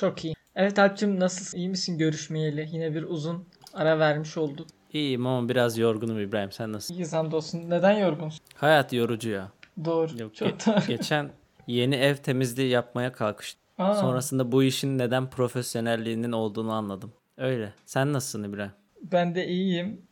Çok iyi. Evet Alp'cim nasılsın? İyi misin görüşmeyeli? Yine bir uzun ara vermiş olduk. İyiyim ama biraz yorgunum İbrahim. Sen nasılsın? İyi hamdolsun. Neden yorgunsun? Hayat yorucu ya. Doğru. Yok, Çok ge- doğru. geçen yeni ev temizliği yapmaya kalkıştım. Aa, Sonrasında bu işin neden profesyonelliğinin olduğunu anladım. Öyle. Sen nasılsın İbrahim? Ben de iyiyim.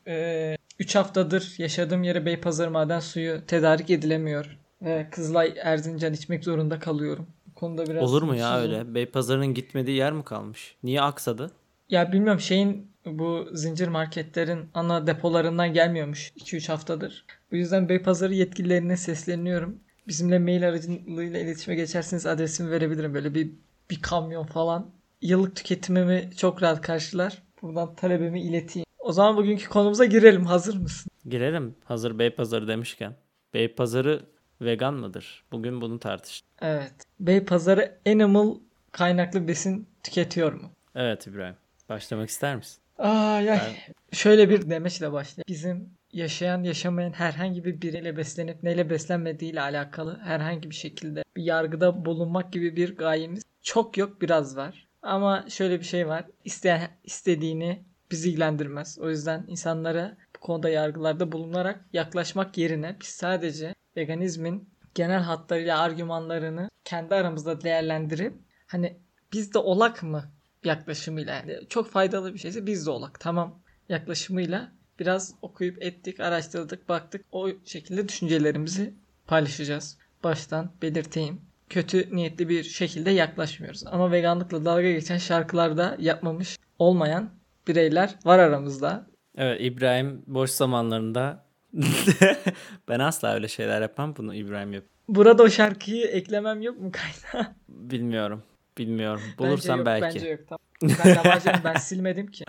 3 haftadır yaşadığım yere Beypazarı maden suyu tedarik edilemiyor. Ve Kızılay Erzincan içmek zorunda kalıyorum. Konuda biraz Olur mu ya mutsuzum. öyle? Beypazarı'nın gitmediği yer mi kalmış? Niye aksadı? Ya bilmiyorum şeyin bu zincir marketlerin ana depolarından gelmiyormuş 2-3 haftadır. Bu yüzden Beypazarı yetkililerine sesleniyorum. Bizimle mail aracılığıyla iletişime geçerseniz adresimi verebilirim. Böyle bir bir kamyon falan. Yıllık tüketimimi çok rahat karşılar. Buradan talebimi ileteyim. O zaman bugünkü konumuza girelim. Hazır mısın? Girelim hazır Beypazarı demişken. Beypazarı vegan mıdır? Bugün bunu tartıştık. Evet. Beypazarı animal kaynaklı besin tüketiyor mu? Evet İbrahim. Başlamak ister misin? Ay ay. Şöyle bir demeçle başlayalım. Bizim yaşayan yaşamayan herhangi bir biriyle beslenip neyle beslenmediğiyle alakalı herhangi bir şekilde bir yargıda bulunmak gibi bir gayemiz çok yok biraz var. Ama şöyle bir şey var. İsteyen istediğini bizi ilgilendirmez. O yüzden insanlara bu konuda yargılarda bulunarak yaklaşmak yerine biz sadece veganizmin genel hatlarıyla argümanlarını kendi aramızda değerlendirip hani biz de olak mı yaklaşımıyla yani çok faydalı bir şeyse biz de olak tamam yaklaşımıyla biraz okuyup ettik, araştırdık, baktık. O şekilde düşüncelerimizi paylaşacağız. Baştan belirteyim. Kötü niyetli bir şekilde yaklaşmıyoruz. Ama veganlıkla dalga geçen şarkılarda yapmamış olmayan bireyler var aramızda. Evet İbrahim boş zamanlarında ben asla öyle şeyler yapmam bunu İbrahim yap. Burada o şarkıyı eklemem yok mu kayda? Bilmiyorum. Bilmiyorum. Bence Bulursam yok, belki. Bence yok. Tamam. Ben de amacım ben silmedim ki.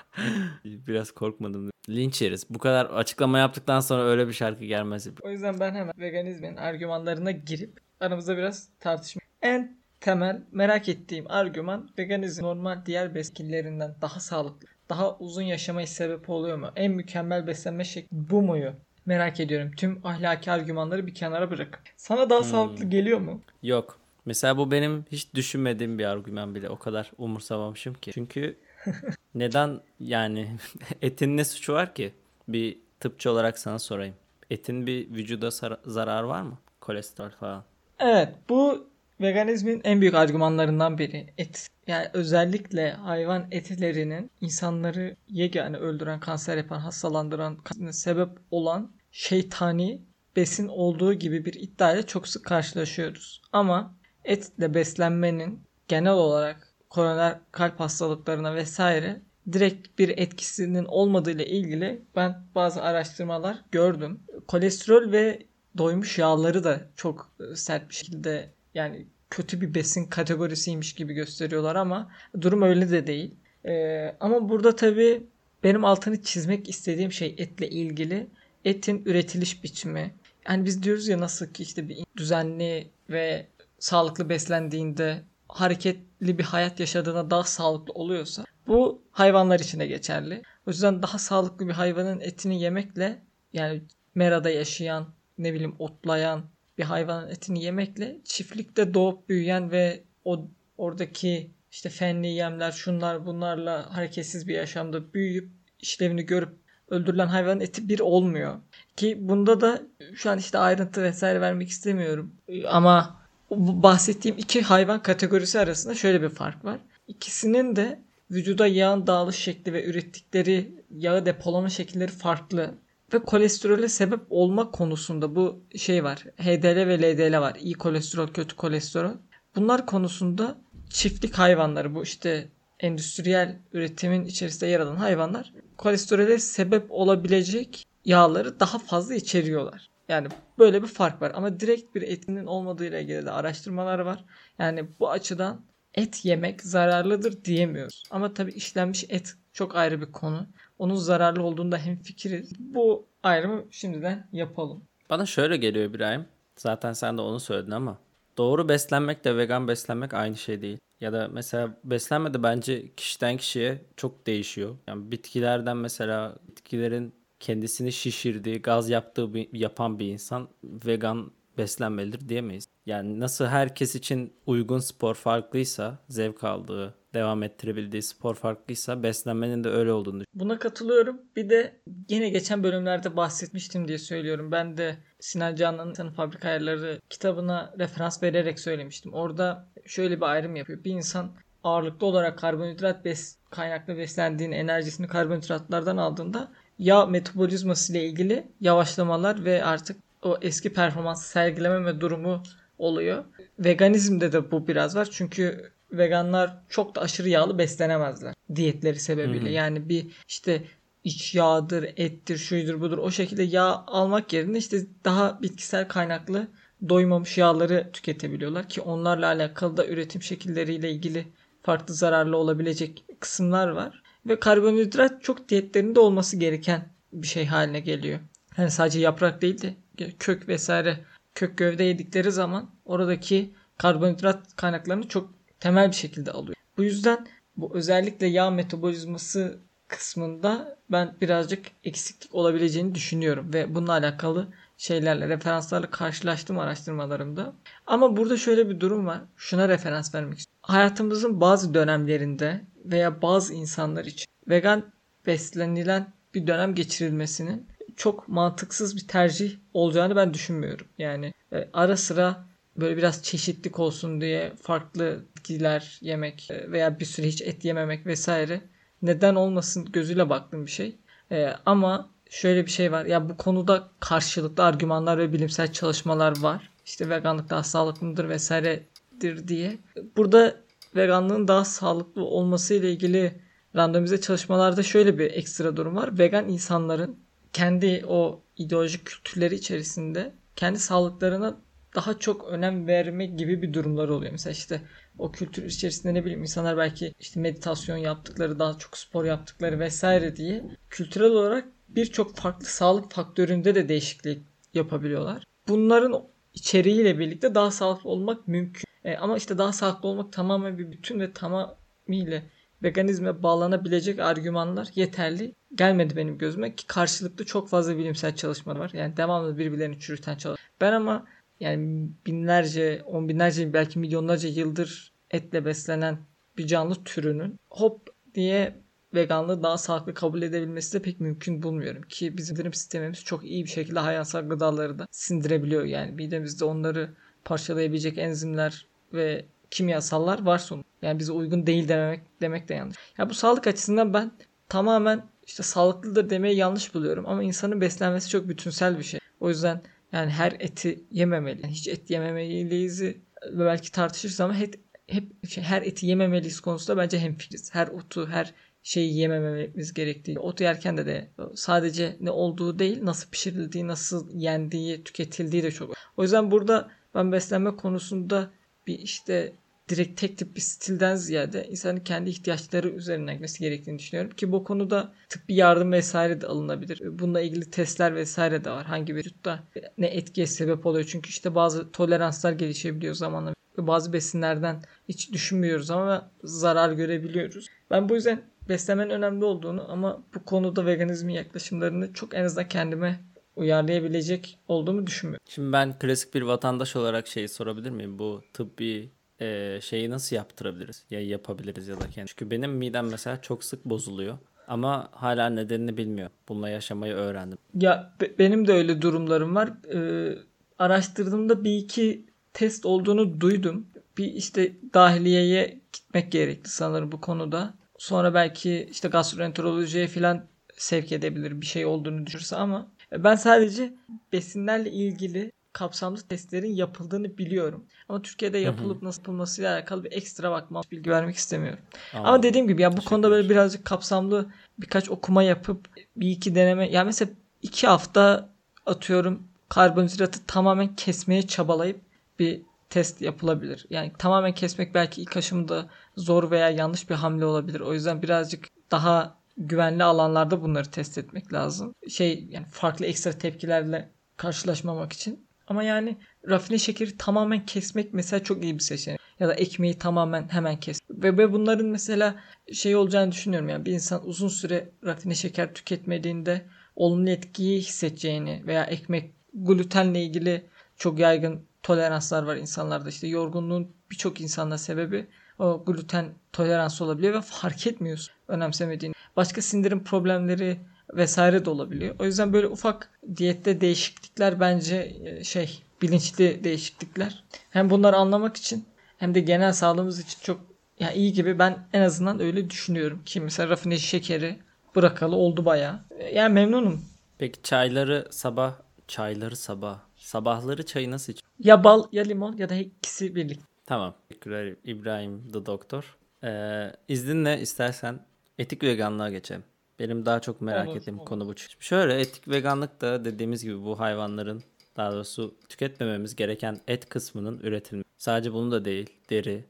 Biraz korkmadım. Linç yeriz. Bu kadar açıklama yaptıktan sonra öyle bir şarkı gelmez. O yüzden ben hemen veganizmin argümanlarına girip aramızda biraz tartışma. En temel merak ettiğim argüman veganizm normal diğer besinlerinden daha sağlıklı, daha uzun yaşamaya sebep oluyor mu? En mükemmel beslenme şekli bu muyu? Merak ediyorum. Tüm ahlaki argümanları bir kenara bırak. Sana daha sağlıklı geliyor mu? Yok. Mesela bu benim hiç düşünmediğim bir argüman bile. O kadar umursamamışım ki. Çünkü neden yani etin ne suçu var ki? Bir tıpçı olarak sana sorayım. Etin bir vücuda sar- zarar var mı? Kolesterol falan. Evet, bu veganizmin en büyük argümanlarından biri. Et. Yani özellikle hayvan etlerinin insanları yegane öldüren, kanser yapan, hastalandıran, sebep olan şeytani besin olduğu gibi bir iddiayla çok sık karşılaşıyoruz. Ama etle beslenmenin genel olarak koroner kalp hastalıklarına vesaire direkt bir etkisinin olmadığı ile ilgili ben bazı araştırmalar gördüm. Kolesterol ve doymuş yağları da çok e, sert bir şekilde yani kötü bir besin kategorisiymiş gibi gösteriyorlar ama durum öyle de değil. Ee, ama burada tabii benim altını çizmek istediğim şey etle ilgili etin üretiliş biçimi. Yani biz diyoruz ya nasıl ki işte bir düzenli ve sağlıklı beslendiğinde hareketli bir hayat yaşadığına daha sağlıklı oluyorsa bu hayvanlar için de geçerli. O yüzden daha sağlıklı bir hayvanın etini yemekle yani merada yaşayan ne bileyim otlayan bir hayvanın etini yemekle çiftlikte doğup büyüyen ve o oradaki işte fenli yemler şunlar bunlarla hareketsiz bir yaşamda büyüyüp işlevini görüp öldürülen hayvanın eti bir olmuyor. Ki bunda da şu an işte ayrıntı vesaire vermek istemiyorum. Ama bu bahsettiğim iki hayvan kategorisi arasında şöyle bir fark var. İkisinin de vücuda yağın dağılış şekli ve ürettikleri yağı depolama şekilleri farklı. Ve kolesterole sebep olma konusunda bu şey var. HDL ve LDL var. İyi kolesterol, kötü kolesterol. Bunlar konusunda çiftlik hayvanları bu işte endüstriyel üretimin içerisinde yer alan hayvanlar kolesterole sebep olabilecek yağları daha fazla içeriyorlar. Yani böyle bir fark var ama direkt bir etinin olmadığı ile ilgili de araştırmalar var. Yani bu açıdan et yemek zararlıdır diyemiyoruz. Ama tabii işlenmiş et çok ayrı bir konu. Onun zararlı olduğunda hemfikiriz. Bu ayrımı şimdiden yapalım. Bana şöyle geliyor İbrahim. Zaten sen de onu söyledin ama doğru beslenmekle vegan beslenmek aynı şey değil. Ya da mesela beslenme de bence kişiden kişiye çok değişiyor. Yani bitkilerden mesela bitkilerin kendisini şişirdiği, gaz yaptığı bir, yapan bir insan vegan beslenmelidir diyemeyiz. Yani nasıl herkes için uygun spor farklıysa, zevk aldığı, devam ettirebildiği spor farklıysa beslenmenin de öyle olduğunu Buna katılıyorum. Bir de yine geçen bölümlerde bahsetmiştim diye söylüyorum. Ben de Sinan Canan'ın İnsanın Fabrika Ayarları kitabına referans vererek söylemiştim. Orada şöyle bir ayrım yapıyor. Bir insan ağırlıklı olarak karbonhidrat bes kaynaklı beslendiğini, enerjisini karbonhidratlardan aldığında yağ metabolizması ile ilgili yavaşlamalar ve artık o eski performansı sergilememe durumu oluyor. Veganizmde de bu biraz var. Çünkü veganlar çok da aşırı yağlı beslenemezler. Diyetleri sebebiyle. Hı. Yani bir işte iç yağdır, ettir, şuydur budur o şekilde yağ almak yerine işte daha bitkisel kaynaklı doymamış yağları tüketebiliyorlar ki onlarla alakalı da üretim şekilleriyle ilgili farklı zararlı olabilecek kısımlar var. Ve karbonhidrat çok diyetlerinde olması gereken bir şey haline geliyor. Yani sadece yaprak değil de kök vesaire kök gövde yedikleri zaman oradaki karbonhidrat kaynaklarını çok temel bir şekilde alıyor. Bu yüzden bu özellikle yağ metabolizması kısmında ben birazcık eksiklik olabileceğini düşünüyorum ve bununla alakalı şeylerle referanslarla karşılaştım araştırmalarımda. Ama burada şöyle bir durum var. Şuna referans vermek istiyorum. Hayatımızın bazı dönemlerinde veya bazı insanlar için vegan beslenilen bir dönem geçirilmesinin çok mantıksız bir tercih olacağını ben düşünmüyorum. Yani e, ara sıra böyle biraz çeşitlik olsun diye farklı bitkiler yemek e, veya bir süre hiç et yememek vesaire neden olmasın gözüyle baktığım bir şey. E, ama şöyle bir şey var. Ya bu konuda karşılıklı argümanlar ve bilimsel çalışmalar var. İşte veganlık daha sağlıklı mıdır vesairedir diye. Burada veganlığın daha sağlıklı olması ile ilgili randomize çalışmalarda şöyle bir ekstra durum var. Vegan insanların kendi o ideolojik kültürleri içerisinde kendi sağlıklarına daha çok önem vermek gibi bir durumlar oluyor. Mesela işte o kültür içerisinde ne bileyim insanlar belki işte meditasyon yaptıkları, daha çok spor yaptıkları vesaire diye kültürel olarak birçok farklı sağlık faktöründe de değişiklik yapabiliyorlar. Bunların içeriğiyle birlikte daha sağlıklı olmak mümkün. E, ama işte daha sağlıklı olmak tamamen bir bütün ve tamamıyla veganizme bağlanabilecek argümanlar yeterli gelmedi benim gözüme ki karşılıklı çok fazla bilimsel çalışma var. Yani devamlı birbirlerini çürüten çalışma. Ben ama yani binlerce, on binlerce belki milyonlarca yıldır etle beslenen bir canlı türünün hop diye veganlığı daha sağlıklı kabul edebilmesi de pek mümkün bulmuyorum. Ki bizim sindirim sistemimiz çok iyi bir şekilde hayvansal gıdaları da sindirebiliyor. Yani midemizde onları parçalayabilecek enzimler ve kimyasallar var sonu. Yani bize uygun değil demek demek de yanlış. Ya bu sağlık açısından ben tamamen işte sağlıklıdır demeyi yanlış buluyorum. Ama insanın beslenmesi çok bütünsel bir şey. O yüzden yani her eti yememeli. Yani hiç et yememeliyiz belki tartışırız ama hep, hep şey, her eti yememeliyiz konusunda bence hemfikiriz. Her otu, her şeyi yemememiz gerektiği. Ot yerken de de sadece ne olduğu değil, nasıl pişirildiği, nasıl yendiği, tüketildiği de çok. O yüzden burada ben beslenme konusunda bir işte direkt tek tip bir stilden ziyade insanın kendi ihtiyaçları üzerinden gitmesi gerektiğini düşünüyorum. Ki bu konuda tıbbi yardım vesaire de alınabilir. Bununla ilgili testler vesaire de var. Hangi vücutta ne etkiye sebep oluyor. Çünkü işte bazı toleranslar gelişebiliyor zamanla. Bazı besinlerden hiç düşünmüyoruz ama zarar görebiliyoruz. Ben bu yüzden beslemenin önemli olduğunu ama bu konuda veganizmin yaklaşımlarını çok en azından kendime uyarlayabilecek olduğumu düşünmüyorum. Şimdi ben klasik bir vatandaş olarak şeyi sorabilir miyim? Bu tıbbi e, şeyi nasıl yaptırabiliriz? Ya yapabiliriz ya da kendi. Çünkü benim midem mesela çok sık bozuluyor. Ama hala nedenini bilmiyor. Bununla yaşamayı öğrendim. Ya be- benim de öyle durumlarım var. Ee, araştırdığımda bir iki test olduğunu duydum. Bir işte dahiliyeye gitmek gerekli sanırım bu konuda. Sonra belki işte gastroenterolojiye falan sevk edebilir bir şey olduğunu düşünürse ama ben sadece besinlerle ilgili kapsamlı testlerin yapıldığını biliyorum. Ama Türkiye'de yapılıp nasıl yapılmasıyla alakalı bir ekstra bakma bilgi vermek istemiyorum. Anladım. Ama dediğim gibi ya bu konuda böyle birazcık kapsamlı birkaç okuma yapıp bir iki deneme ya mesela iki hafta atıyorum karbonhidratı tamamen kesmeye çabalayıp bir test yapılabilir. Yani tamamen kesmek belki ilk aşımda zor veya yanlış bir hamle olabilir. O yüzden birazcık daha güvenli alanlarda bunları test etmek lazım. Şey yani farklı ekstra tepkilerle karşılaşmamak için. Ama yani rafine şekeri tamamen kesmek mesela çok iyi bir seçenek. Ya da ekmeği tamamen hemen kes. Ve, ve bunların mesela şey olacağını düşünüyorum. Yani bir insan uzun süre rafine şeker tüketmediğinde olumlu etkiyi hissedeceğini veya ekmek glutenle ilgili çok yaygın toleranslar var insanlarda. İşte yorgunluğun birçok insanda sebebi o gluten toleransı olabiliyor ve fark etmiyorsun önemsemediğini. Başka sindirim problemleri vesaire de olabiliyor. O yüzden böyle ufak diyette değişiklikler bence e, şey bilinçli değişiklikler. Hem bunları anlamak için hem de genel sağlığımız için çok ya iyi gibi ben en azından öyle düşünüyorum ki mesela rafine şekeri bırakalı oldu bayağı. Yani memnunum. Peki çayları sabah çayları sabah sabahları çayı nasıl iç? Ya bal ya limon ya da ikisi birlikte. Tamam. Teşekkürler İbrahim the Doktor. Ee, izninle istersen etik veganlığa geçelim. Benim daha çok merak Olur, ettiğim olur. konu bu. Şöyle etik veganlık da dediğimiz gibi bu hayvanların daha doğrusu tüketmememiz gereken et kısmının üretilmesi. Sadece bunu da değil. Deri,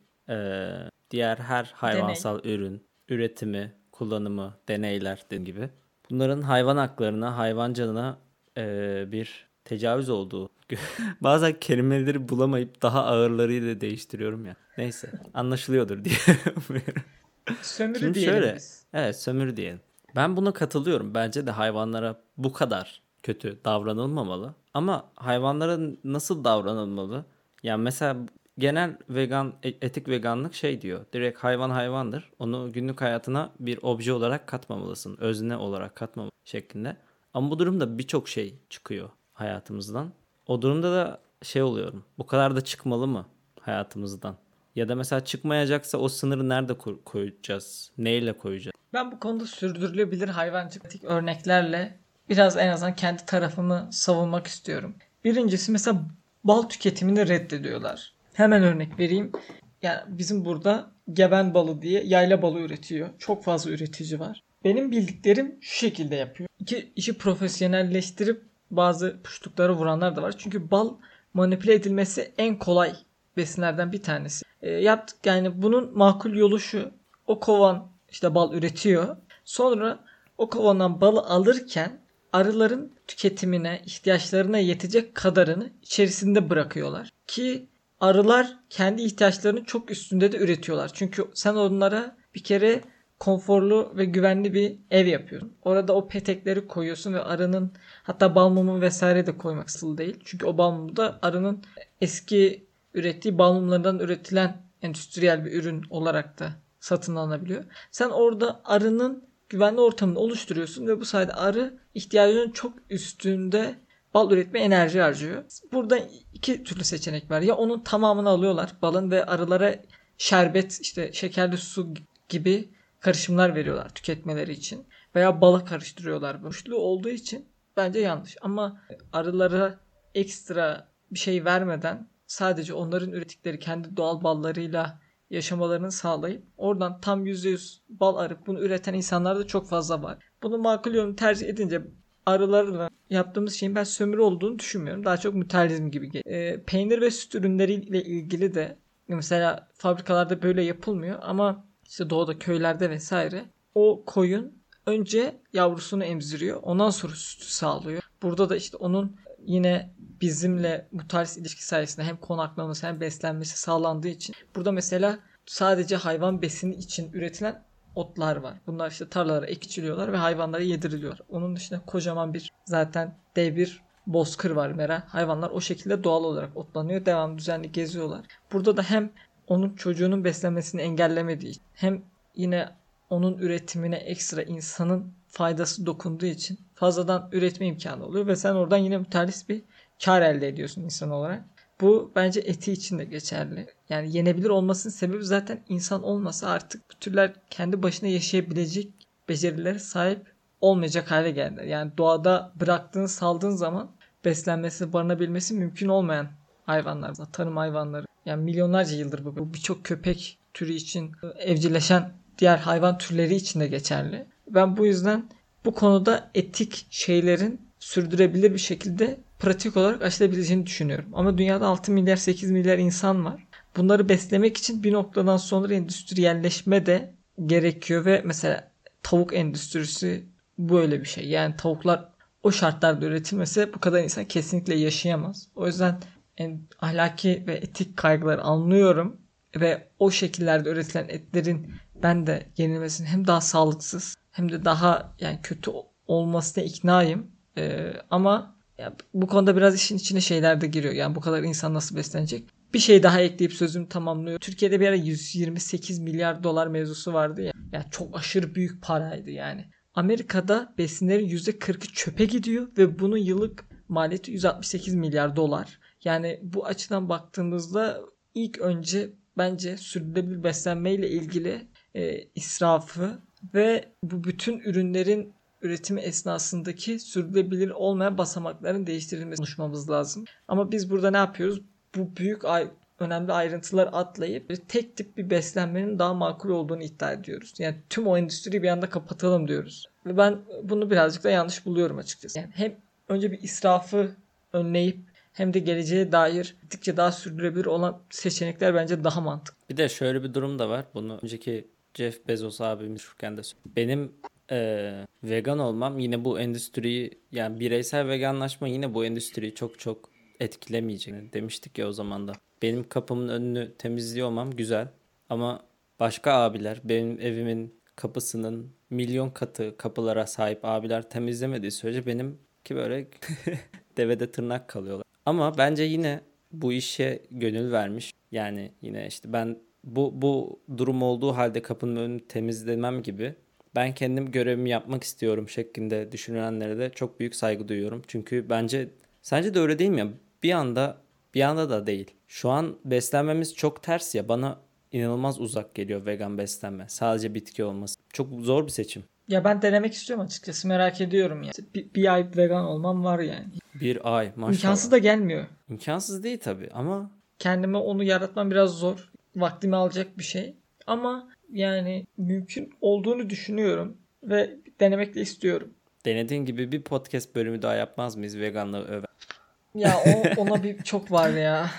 diğer her hayvansal ürün, üretimi, kullanımı, deneyler dediğim gibi. Bunların hayvan haklarına, hayvan canına bir tecavüz olduğu. Bazen kelimeleri bulamayıp daha ağırlarıyla değiştiriyorum ya. Neyse anlaşılıyordur diye. Sömürü Şimdi diyelim şöyle. biz. Evet sömürü diyelim. Ben buna katılıyorum. Bence de hayvanlara bu kadar kötü davranılmamalı. Ama hayvanlara nasıl davranılmalı? Yani mesela genel vegan e- etik veganlık şey diyor. Direkt hayvan hayvandır. Onu günlük hayatına bir obje olarak katmamalısın. Özne olarak katmamalısın şeklinde. Ama bu durumda birçok şey çıkıyor hayatımızdan. O durumda da şey oluyorum. Bu kadar da çıkmalı mı hayatımızdan? Ya da mesela çıkmayacaksa o sınırı nerede ko- koyacağız? Neyle koyacağız? Ben bu konuda sürdürülebilir hayvancılık örneklerle biraz en azından kendi tarafımı savunmak istiyorum. Birincisi mesela bal tüketimini reddediyorlar. Hemen örnek vereyim. Yani bizim burada geben balı diye yayla balı üretiyor. Çok fazla üretici var. Benim bildiklerim şu şekilde yapıyor. İki işi profesyonelleştirip bazı puştuklara vuranlar da var. Çünkü bal manipüle edilmesi en kolay besinlerden bir tanesi. E, yaptık yani bunun makul yolu şu. O kovan işte bal üretiyor. Sonra o kovandan balı alırken arıların tüketimine, ihtiyaçlarına yetecek kadarını içerisinde bırakıyorlar. Ki arılar kendi ihtiyaçlarının çok üstünde de üretiyorlar. Çünkü sen onlara bir kere konforlu ve güvenli bir ev yapıyorsun. Orada o petekleri koyuyorsun ve arının hatta bal mumu vesaire de koymak asıl değil. Çünkü o bal mumu da arının eski ürettiği bal mumlarından üretilen endüstriyel bir ürün olarak da satın alınabiliyor. Sen orada arının güvenli ortamını oluşturuyorsun ve bu sayede arı ihtiyacının çok üstünde bal üretme enerji harcıyor. Burada iki türlü seçenek var. Ya onun tamamını alıyorlar balın ve arılara şerbet işte şekerli su gibi karışımlar veriyorlar tüketmeleri için. Veya bala karıştırıyorlar. Boşluğu olduğu için bence yanlış. Ama arılara ekstra bir şey vermeden sadece onların ürettikleri kendi doğal ballarıyla yaşamalarını sağlayıp oradan tam %100 bal arıp bunu üreten insanlar da çok fazla var. Bunu makul yolunu tercih edince arılarla yaptığımız şeyin ben sömürü olduğunu düşünmüyorum. Daha çok müterlizm gibi geliyor. E, peynir ve süt ürünleriyle ilgili de mesela fabrikalarda böyle yapılmıyor ama işte doğuda köylerde vesaire o koyun önce yavrusunu emziriyor. Ondan sonra sütü sağlıyor. Burada da işte onun yine bizimle bu tarz ilişki sayesinde hem konaklaması hem beslenmesi sağlandığı için burada mesela sadece hayvan besini için üretilen otlar var. Bunlar işte tarlalara ekçiliyorlar ve hayvanlara yediriliyor. Onun dışında kocaman bir zaten dev bir bozkır var mera. Hayvanlar o şekilde doğal olarak otlanıyor. Devam düzenli geziyorlar. Burada da hem onun çocuğunun beslenmesini engellemediği hem yine onun üretimine ekstra insanın faydası dokunduğu için fazladan üretme imkanı oluyor ve sen oradan yine müterlis bir kar elde ediyorsun insan olarak. Bu bence eti için de geçerli. Yani yenebilir olmasının sebebi zaten insan olmasa artık bu türler kendi başına yaşayabilecek becerilere sahip olmayacak hale geldi. Yani doğada bıraktığın saldığın zaman beslenmesi, barınabilmesi mümkün olmayan hayvanlar. Tarım hayvanları. Yani milyonlarca yıldır bu. Birçok köpek türü için evcilleşen diğer hayvan türleri için de geçerli. Ben bu yüzden bu konuda etik şeylerin sürdürebilir bir şekilde pratik olarak aşılabileceğini düşünüyorum. Ama dünyada 6 milyar 8 milyar insan var. Bunları beslemek için bir noktadan sonra endüstriyelleşme de gerekiyor ve mesela tavuk endüstrisi böyle bir şey. Yani tavuklar o şartlarda üretilmese bu kadar insan kesinlikle yaşayamaz. O yüzden en ahlaki ve etik kaygıları anlıyorum ve o şekillerde üretilen etlerin ben de yenilmesinin hem daha sağlıksız hem de daha yani kötü olmasına iknayım. Ee, ama Ya bu konuda biraz işin içine şeyler de giriyor. Yani bu kadar insan nasıl beslenecek? Bir şey daha ekleyip sözümü tamamlıyor. Türkiye'de bir ara 128 milyar dolar mevzusu vardı ya. Yani çok aşırı büyük paraydı yani. Amerika'da besinlerin %40'ı çöpe gidiyor ve bunun yıllık maliyeti 168 milyar dolar. Yani bu açıdan baktığımızda ilk önce bence sürdürülebilir beslenmeyle ilgili e, israfı ve bu bütün ürünlerin üretimi esnasındaki sürdürülebilir olmayan basamakların değiştirilmesi konuşmamız lazım. Ama biz burada ne yapıyoruz? Bu büyük ay önemli ayrıntılar atlayıp tek tip bir beslenmenin daha makul olduğunu iddia ediyoruz. Yani tüm o endüstriyi bir anda kapatalım diyoruz. Ve ben bunu birazcık da yanlış buluyorum açıkçası. Yani hem önce bir israfı önleyip hem de geleceğe dair gittikçe daha sürdürülebilir olan seçenekler bence daha mantıklı. Bir de şöyle bir durum da var. Bunu önceki Jeff Bezos abimiz şurken de söyledi. Benim e, vegan olmam yine bu endüstriyi yani bireysel veganlaşma yine bu endüstriyi çok çok etkilemeyecek. Demiştik ya o zaman da. Benim kapımın önünü temizliyor olmam güzel ama başka abiler benim evimin kapısının milyon katı kapılara sahip abiler temizlemediği sürece benimki böyle devede tırnak kalıyorlar. Ama bence yine bu işe gönül vermiş. Yani yine işte ben bu bu durum olduğu halde kapının önünü temizlemem gibi ben kendim görevimi yapmak istiyorum şeklinde düşünenlere de çok büyük saygı duyuyorum. Çünkü bence sence de öyle değil mi ya? Bir anda bir anda da değil. Şu an beslenmemiz çok ters ya bana inanılmaz uzak geliyor vegan beslenme. Sadece bitki olması. Çok zor bir seçim. Ya ben denemek istiyorum açıkçası merak ediyorum ya. Bir, bir ay vegan olmam var yani. Bir ay maşallah. İmkansız da gelmiyor. İmkansız değil tabii ama Kendime onu yaratmam biraz zor. Vaktimi alacak bir şey. Ama yani mümkün olduğunu düşünüyorum ve denemek de istiyorum. denediğin gibi bir podcast bölümü daha yapmaz mıyız veganlığı öven? Ya o, ona bir çok var ya.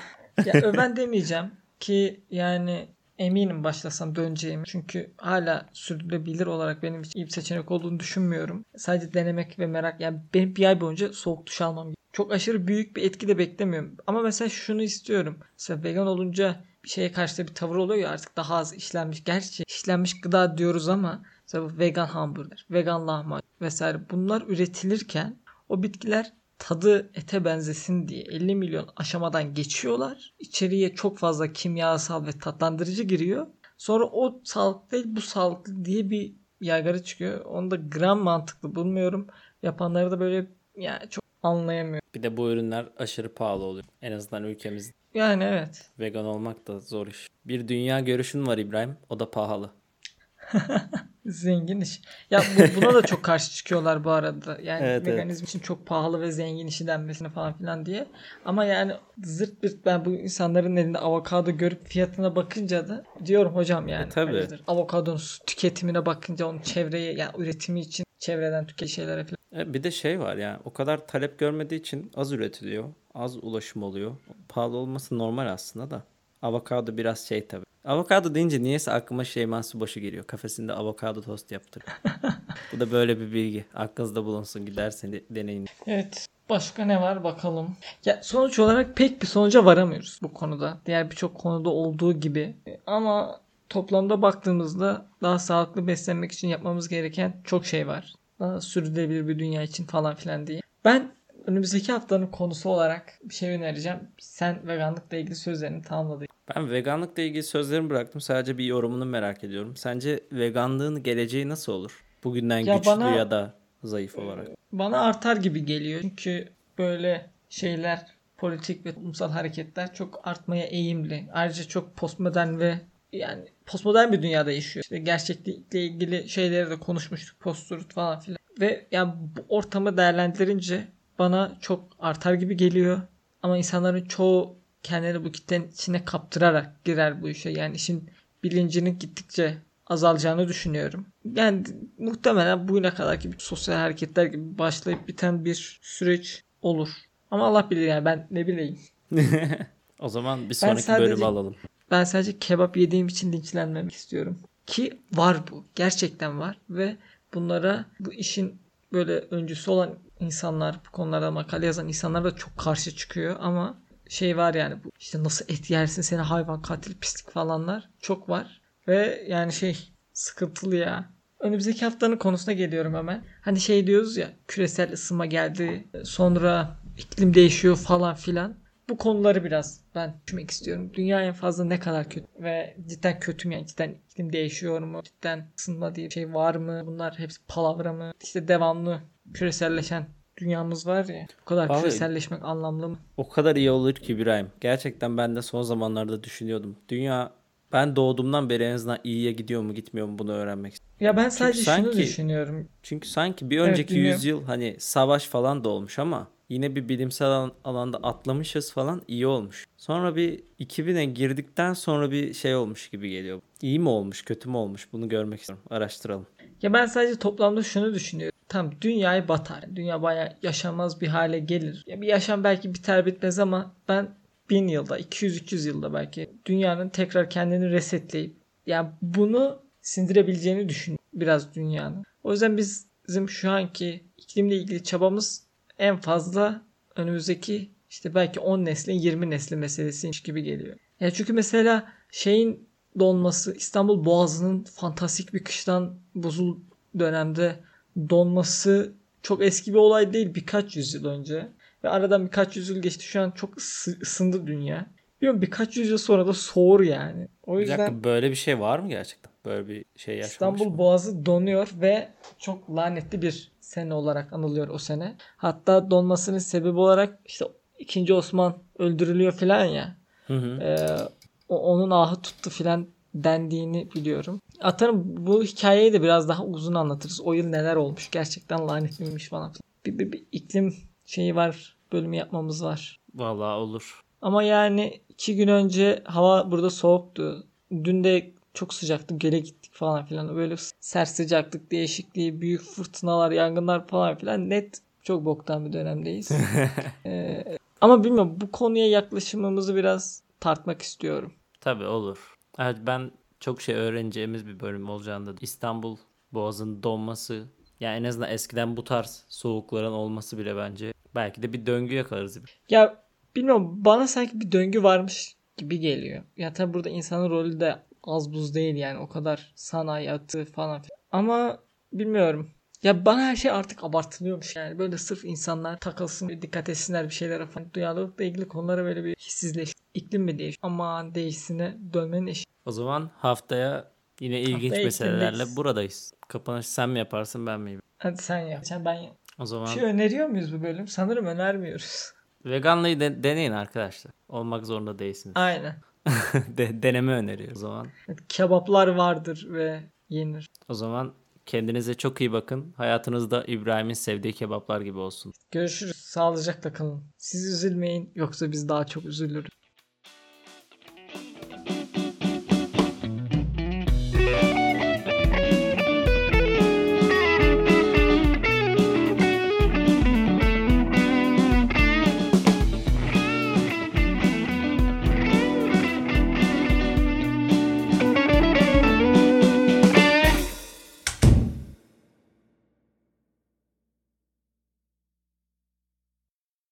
Ya öven demeyeceğim ki yani eminim başlasam döneceğimi. Çünkü hala sürdürülebilir olarak benim için iyi bir seçenek olduğunu düşünmüyorum. Sadece denemek ve merak yani benim bir ay boyunca soğuk duş almam. Çok aşırı büyük bir etki de beklemiyorum. Ama mesela şunu istiyorum. Mesela vegan olunca şeye karşı bir tavır oluyor ya artık daha az işlenmiş. Gerçi işlenmiş gıda diyoruz ama mesela vegan hamburger, vegan lahmacun vesaire bunlar üretilirken o bitkiler tadı ete benzesin diye 50 milyon aşamadan geçiyorlar. İçeriye çok fazla kimyasal ve tatlandırıcı giriyor. Sonra o sağlıklı değil bu sağlıklı diye bir yaygara çıkıyor. Onu da gram mantıklı bulmuyorum. Yapanları da böyle yani çok anlayamıyorum. Bir de bu ürünler aşırı pahalı oluyor. En azından ülkemizde. Yani evet. Vegan olmak da zor iş. Bir dünya görüşün var İbrahim. O da pahalı. Zengin iş. Ya bu, buna da çok karşı çıkıyorlar bu arada. Yani Evet, evet. veganizm için çok pahalı ve zengin işi denmesine falan filan diye. Ama yani zırt bir ben bu insanların elinde avokado görüp fiyatına bakınca da diyorum hocam yani. E, tabii. hayırdır? Avokadonun tüketimine bakınca onun çevreye yani üretimi için çevreden tüket şeylere falan. E, bir de şey var yani o kadar talep görmediği için az üretiliyor. Az ulaşım oluyor. Pahalı olması normal aslında da. Avokado biraz şey tabii. Avokado deyince niyeyse aklıma Şeyma Subaşı geliyor. Kafesinde avokado tost yaptırıyor. Bu da böyle bir bilgi. Aklınızda bulunsun giderseniz deneyin. Evet. Başka ne var bakalım. Ya sonuç olarak pek bir sonuca varamıyoruz bu konuda. Diğer birçok konuda olduğu gibi. E, Ama toplamda baktığımızda daha sağlıklı beslenmek için yapmamız gereken çok şey var. Daha sürdürülebilir bir dünya için falan filan diye. Ben önümüzdeki haftanın konusu olarak bir şey önereceğim. Sen veganlıkla ilgili sözlerini tamamladın. Ben veganlıkla ilgili sözlerimi bıraktım. Sadece bir yorumunu merak ediyorum. Sence veganlığın geleceği nasıl olur? Bugünden Ya güçlü bana- ya da zayıf olarak. Bana artar gibi geliyor. Çünkü böyle şeyler politik ve toplumsal hareketler çok artmaya eğimli. Ayrıca çok postmodern ve yani postmodern bir dünyada yaşıyor. İşte gerçeklikle ilgili şeyleri de konuşmuştuk. Post-truth falan filan. Ve yani bu ortamı değerlendirince bana çok artar gibi geliyor. Ama insanların çoğu kendini bu kitlenin içine kaptırarak girer bu işe. Yani işin bilincinin gittikçe azalacağını düşünüyorum. Yani muhtemelen bugüne kadarki bir sosyal hareketler gibi başlayıp biten bir süreç olur. Ama Allah bilir yani ben ne bileyim. O zaman bir sonraki sadece- bölümü alalım. Ben sadece kebap yediğim için linçlenmemek istiyorum. Ki var bu. Gerçekten var. Ve bunlara bu işin böyle öncüsü olan insanlar, bu konularda makale yazan insanlar da çok karşı çıkıyor. Ama şey var yani bu işte nasıl et yersin seni hayvan katil pislik falanlar çok var. Ve yani şey sıkıntılı ya. Önümüzdeki haftanın konusuna geliyorum hemen. Hani şey diyoruz ya küresel ısınma geldi. Sonra iklim değişiyor falan filan. Bu konuları biraz ben düşünmek istiyorum. Dünya en fazla ne kadar kötü ve cidden kötü mü yani cidden iklim değişiyor mu? Cidden ısınma diye bir şey var mı? Bunlar hepsi palavra mı? İşte devamlı küreselleşen dünyamız var ya. Bu kadar Vallahi- küreselleşmek anlamlı mı? O kadar iyi olur ki İbrahim. Gerçekten ben de son zamanlarda düşünüyordum. Dünya ben doğduğumdan beri en azından iyiye gidiyor mu gitmiyor mu bunu öğrenmek istiyorum. Ya ben sadece şunu sanki- düşünüyorum. Çünkü sanki bir Evet, önceki dinliyorum. yüzyıl hani savaş falan da olmuş ama yine bir bilimsel alan- alanda atlamışız falan iyi olmuş. Sonra bir 2000'e girdikten sonra bir şey olmuş gibi geliyor. İyi mi olmuş, kötü mü olmuş bunu görmek istiyorum. Araştıralım. Ya ben sadece toplamda şunu düşünüyorum. Tam dünyayı batar. Dünya bayağı yaşamaz bir hale gelir. Ya bir yaşam belki biter bitmez ama ben 1000 yılda, 200-300 yılda belki dünyanın tekrar kendini resetleyip yani bunu sindirebileceğini düşünüyorum biraz dünyanın. O yüzden biz bizim şu anki iklimle ilgili çabamız en fazla önümüzdeki işte belki 10 neslin 20 nesli meselesiymiş gibi geliyor. Ya çünkü mesela şeyin donması İstanbul Boğazı'nın fantastik bir kıştan buzul dönemde donması çok eski bir olay değil birkaç yüzyıl önce. Ve aradan birkaç yüzyıl geçti şu an çok ısı- ısındı dünya. Bilmiyorum birkaç yüzyıl sonra da soğur yani. O Bir yüzden dakika böyle bir şey var mı gerçekten? Böyle bir şey yaşanmış İstanbul mı? Boğazı donuyor ve çok lanetli bir sene olarak anılıyor o sene. Hatta donmasının sebebi olarak işte 2. Osman öldürülüyor falan ya. Hı hı. Ee, o- onun ahı tuttu filan dendiğini biliyorum. Atarım bu hikayeyi de biraz daha uzun anlatırız. O yıl neler olmuş gerçekten lanetliymiş falan. Bir, bir, bir iklim şeyi var bölümü yapmamız var. Vallahi olur. Ama yani iki gün önce hava burada soğuktu. Dün de çok sıcaktı. Göle gittik falan filan. Böyle sert sıcaklık değişikliği, büyük fırtınalar, yangınlar falan filan. Net çok boktan bir dönemdeyiz. Ee, ama bilmiyorum bu konuya yaklaşımımızı biraz tartmak istiyorum. Tabii olur. Evet ben çok şey öğreneceğimiz bir bölüm olacağını da İstanbul Boğazı'nın donması yani en azından eskiden bu tarz soğukların olması bile bence belki de bir döngü yakalarız. Ya bilmiyorum bana sanki bir döngü varmış gibi geliyor. Ya tabi burada insanın rolü de az buz değil yani o kadar sanayi atı falan. Ama bilmiyorum. Ya bana her şey artık abartılıyormuş yani. Böyle sırf insanlar takılsın, dikkat etsinler bir şeylere falan. Duyarlılıkla ilgili konulara böyle bir hissizleş. İklim mi değiş? Aman değişsine dönmenin eşi. O zaman haftaya yine ilginç Haftaya meselelerle iklimdeyiz. buradayız. Kapanış sen mi yaparsın ben mi? Hadi sen yap. Sen ben yap. O Bir zaman şey öneriyor muyuz bu bölüm? Sanırım önermiyoruz. veganlığı de- deneyin arkadaşlar. Olmak zorunda değilsiniz. Aynen. De- deneme öneriyor o zaman. Kebaplar vardır ve yenir. O zaman kendinize çok iyi bakın. Hayatınızda İbrahim'in sevdiği kebaplar gibi olsun. Görüşürüz. Sağlıcakla kalın. Siz üzülmeyin yoksa biz daha çok üzülürüz.